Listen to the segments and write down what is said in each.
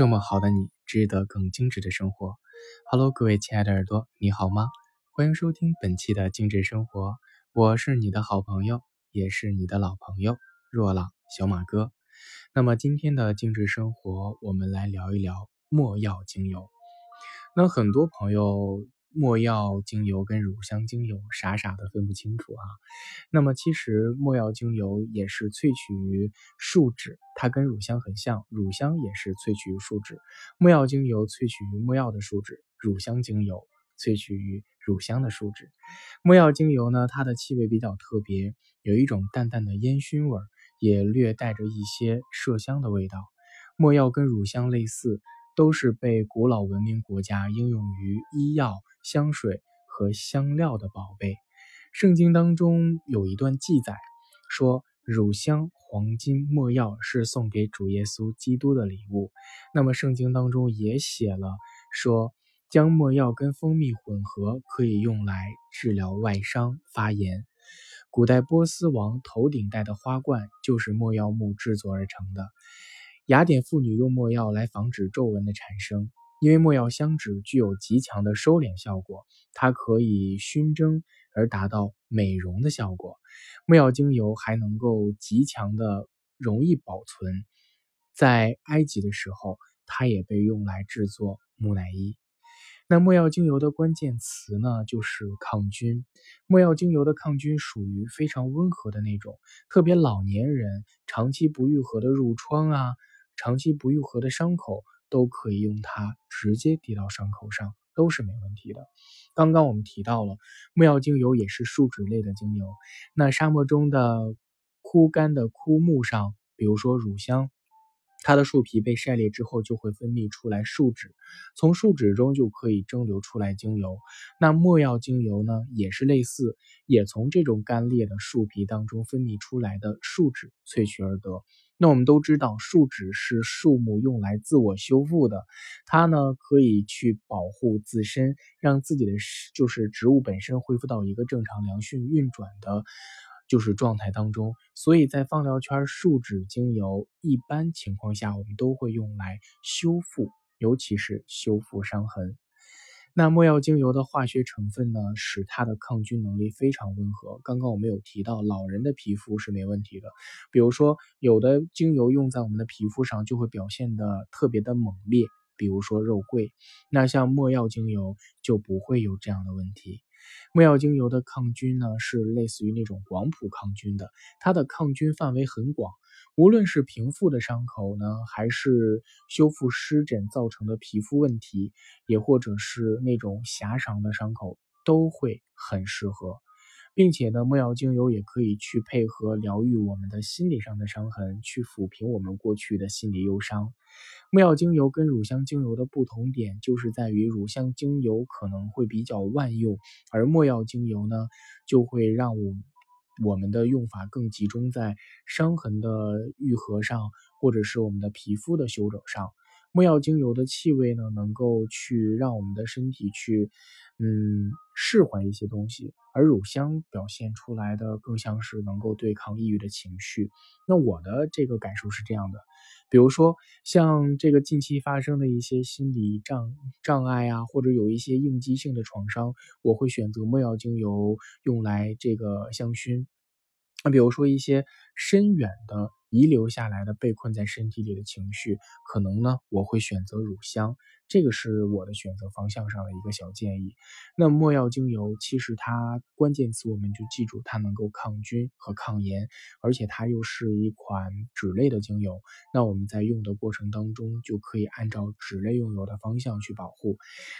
这么好的你，值得更精致的生活。Hello，各位亲爱的耳朵，你好吗？欢迎收听本期的精致生活，我是你的好朋友，也是你的老朋友若朗小马哥。那么今天的精致生活，我们来聊一聊没药精油。那很多朋友。墨药精油跟乳香精油傻傻的分不清楚啊。那么其实墨药精油也是萃取于树脂，它跟乳香很像，乳香也是萃取于树脂。墨药精油萃取于墨药的树脂，乳香精油萃取于乳香的树脂。墨药精油呢，它的气味比较特别，有一种淡淡的烟熏味，也略带着一些麝香的味道。墨药跟乳香类似。都是被古老文明国家应用于医药、香水和香料的宝贝。圣经当中有一段记载，说乳香、黄金、没药是送给主耶稣基督的礼物。那么圣经当中也写了，说将没药跟蜂蜜混合，可以用来治疗外伤、发炎。古代波斯王头顶戴的花冠就是没药木制作而成的。雅典妇女用墨药来防止皱纹的产生，因为墨药香脂具有极强的收敛效果，它可以熏蒸而达到美容的效果。墨药精油还能够极强的容易保存，在埃及的时候，它也被用来制作木乃伊。那墨药精油的关键词呢，就是抗菌。墨药精油的抗菌属于非常温和的那种，特别老年人长期不愈合的褥疮啊。长期不愈合的伤口都可以用它直接滴到伤口上，都是没问题的。刚刚我们提到了木药精油也是树脂类的精油，那沙漠中的枯干的枯木上，比如说乳香。它的树皮被晒裂之后，就会分泌出来树脂，从树脂中就可以蒸馏出来精油。那没药精油呢，也是类似，也从这种干裂的树皮当中分泌出来的树脂萃取而得。那我们都知道，树脂是树木用来自我修复的，它呢可以去保护自身，让自己的就是植物本身恢复到一个正常良性运转的。就是状态当中，所以在芳疗圈，树脂精油一般情况下我们都会用来修复，尤其是修复伤痕。那没药精油的化学成分呢，使它的抗菌能力非常温和。刚刚我们有提到，老人的皮肤是没问题的，比如说有的精油用在我们的皮肤上就会表现的特别的猛烈，比如说肉桂。那像没药精油就不会有这样的问题。木药精油的抗菌呢，是类似于那种广谱抗菌的，它的抗菌范围很广，无论是平复的伤口呢，还是修复湿疹造成的皮肤问题，也或者是那种狭长的伤口，都会很适合。并且呢，没药精油也可以去配合疗愈我们的心理上的伤痕，去抚平我们过去的心理忧伤。没药精油跟乳香精油的不同点，就是在于乳香精油可能会比较万用，而没药精油呢，就会让我我们的用法更集中在伤痕的愈合上，或者是我们的皮肤的修整上。没药精油的气味呢，能够去让我们的身体去，嗯，释怀一些东西，而乳香表现出来的更像是能够对抗抑郁的情绪。那我的这个感受是这样的，比如说像这个近期发生的一些心理障障碍啊，或者有一些应激性的创伤，我会选择没药精油用来这个香薰。那比如说一些深远的。遗留下来的被困在身体里的情绪，可能呢，我会选择乳香，这个是我的选择方向上的一个小建议。那墨药精油其实它关键词我们就记住，它能够抗菌和抗炎，而且它又是一款脂类的精油。那我们在用的过程当中，就可以按照脂类用油的方向去保护。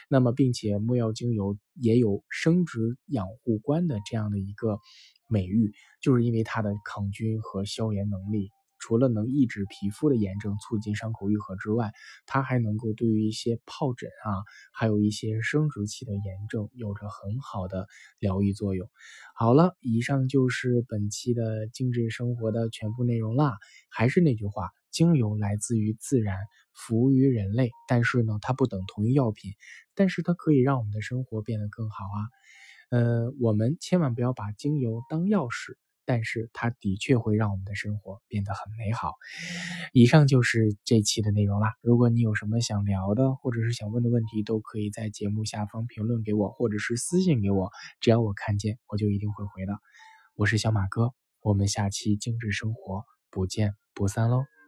那么，并且墨药精油也有生殖养护观的这样的一个美誉，就是因为它的抗菌和消炎能力。除了能抑制皮肤的炎症，促进伤口愈合之外，它还能够对于一些疱疹啊，还有一些生殖器的炎症，有着很好的疗愈作用。好了，以上就是本期的精致生活的全部内容啦。还是那句话，精油来自于自然，服务于人类，但是呢，它不等同于药品，但是它可以让我们的生活变得更好啊。呃，我们千万不要把精油当钥匙。但是它的确会让我们的生活变得很美好。以上就是这期的内容啦。如果你有什么想聊的，或者是想问的问题，都可以在节目下方评论给我，或者是私信给我，只要我看见，我就一定会回的。我是小马哥，我们下期精致生活不见不散喽。